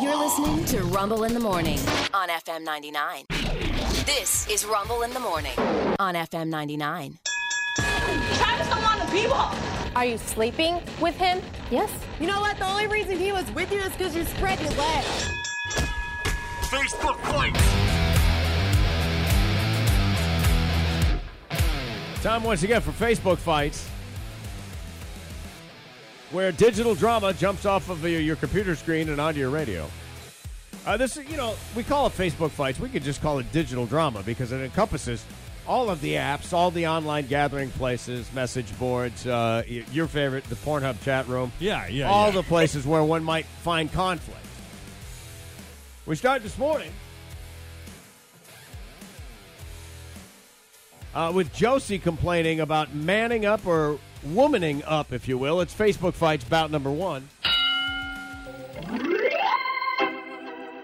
You're listening to Rumble in the Morning on FM 99. This is Rumble in the Morning on FM 99. Travis don't want to be ball. Are you sleeping with him? Yes. You know what? The only reason he was with you is because you spread your legs. Facebook fight. Time once again for Facebook fights, where digital drama jumps off of your, your computer screen and onto your radio. Uh, this, is- you know, we call it Facebook fights. We could just call it digital drama because it encompasses all of the apps, all the online gathering places, message boards, uh, your favorite, the Pornhub chat room. Yeah, yeah, all yeah. the places where one might find conflict. We start this morning uh, with Josie complaining about manning up or womaning up, if you will. It's Facebook fights bout number one.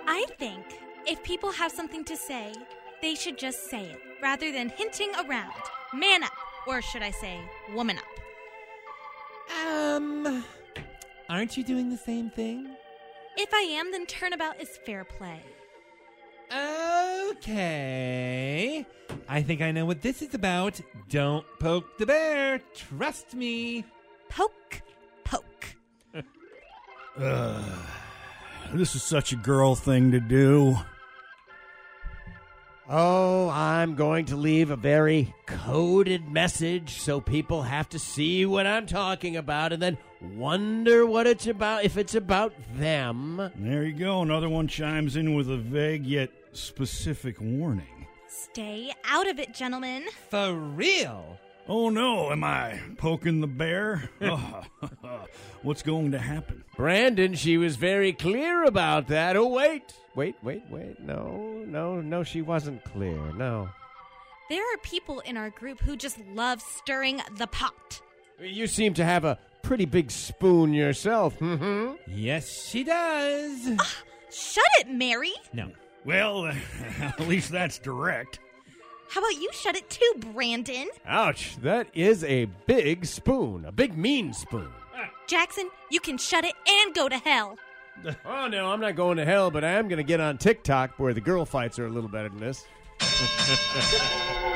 I think if people have something to say, they should just say it rather than hinting around. Man up, or should I say, woman up. Um, aren't you doing the same thing? If I am, then turnabout is fair play. Okay. I think I know what this is about. Don't poke the bear. Trust me. Poke, poke. This is such a girl thing to do. Oh, I'm going to leave a very coded message so people have to see what I'm talking about and then wonder what it's about if it's about them. There you go. Another one chimes in with a vague yet specific warning. Stay out of it, gentlemen. For real. Oh no, am I poking the bear? Oh, what's going to happen? Brandon, she was very clear about that. Oh, wait. Wait, wait, wait. No, no, no, she wasn't clear. No. There are people in our group who just love stirring the pot. You seem to have a pretty big spoon yourself. Mm-hmm. Yes, she does. Shut it, Mary. no. Well, at least that's direct. How about you shut it too, Brandon? Ouch, that is a big spoon. A big mean spoon. Jackson, you can shut it and go to hell. Oh, no, I'm not going to hell, but I am going to get on TikTok where the girl fights are a little better than this.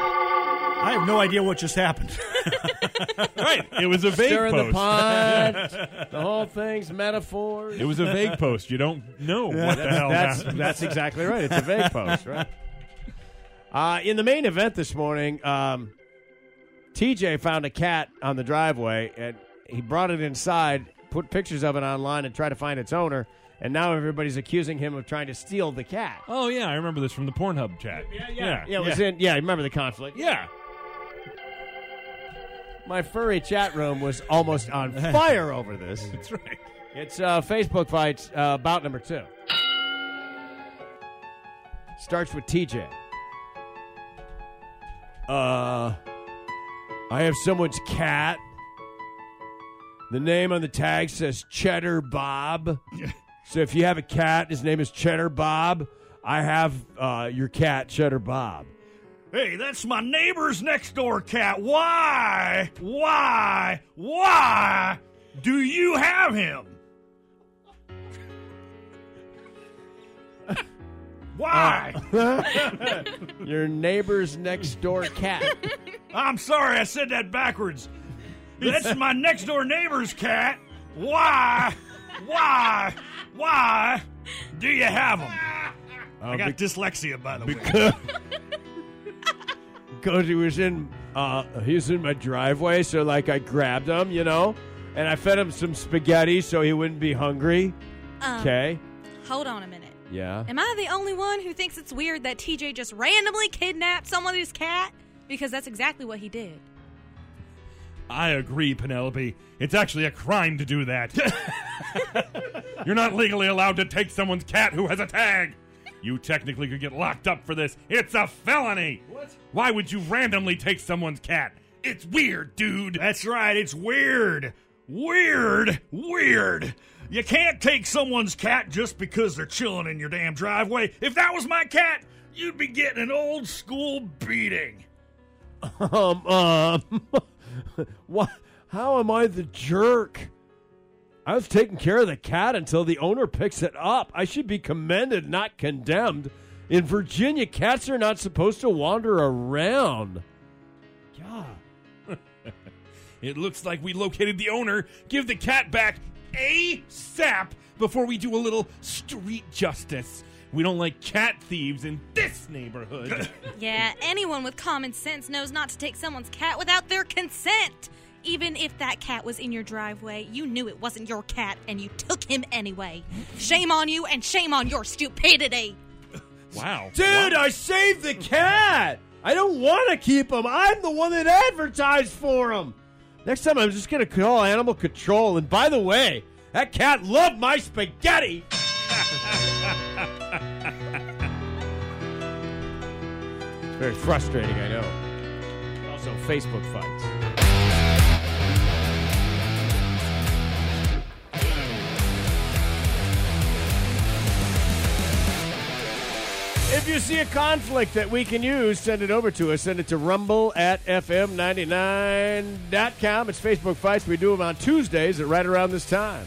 I have no idea what just happened. Right. It was a vague Stirring the post. pot. the whole thing's metaphors. It was a vague post. You don't know what the hell That's, happened. that's exactly right. It's a vague post, right? Uh, in the main event this morning, um, TJ found a cat on the driveway, and he brought it inside, put pictures of it online, and tried to find its owner. And now everybody's accusing him of trying to steal the cat. Oh yeah, I remember this from the Pornhub chat. Yeah, yeah, Yeah, it was in. Yeah, remember the conflict? Yeah. My furry chat room was almost on fire over this. That's right. It's uh, Facebook fights uh, bout number two. Starts with TJ. Uh, I have someone's cat. The name on the tag says Cheddar Bob. so if you have a cat, his name is Cheddar Bob. I have uh, your cat, Cheddar Bob. Hey, that's my neighbor's next door cat. Why? Why? Why do you have him? Why? Your neighbor's next door cat. I'm sorry, I said that backwards. That's my next door neighbor's cat. Why? Why? Why do you have him? I uh, got dyslexia, by the way. Because he was in uh he was in my driveway so like i grabbed him you know and i fed him some spaghetti so he wouldn't be hungry Um, okay Hold on a minute. yeah Am I the only one who thinks it's weird that TJ just randomly kidnapped someone's cat? Because that's exactly what he did. I agree, Penelope. It's actually a crime to do that. You're not legally allowed to take someone's cat who has a tag. You technically could get locked up for this. It's a felony. What? Why would you randomly take someone's cat? It's weird, dude. That's right, it's weird. Weird. Weird. You can't take someone's cat just because they're chilling in your damn driveway. If that was my cat, you'd be getting an old school beating. um um what how am i the jerk I was taking care of the cat until the owner picks it up. I should be commended, not condemned. In Virginia, cats are not supposed to wander around. Yeah. it looks like we located the owner. Give the cat back ASAP before we do a little street justice. We don't like cat thieves in this neighborhood. Yeah, anyone with common sense knows not to take someone's cat without their consent. Even if that cat was in your driveway, you knew it wasn't your cat and you took him anyway. Shame on you and shame on your stupidity. wow. Dude, I saved the cat. I don't want to keep him. I'm the one that advertised for him. Next time, I'm just going to call animal control. And by the way, that cat loved my spaghetti. it's very frustrating, I know. Also, Facebook fights. If you see a conflict that we can use, send it over to us. Send it to rumble at fm99.com. It's Facebook Fights. We do them on Tuesdays at right around this time.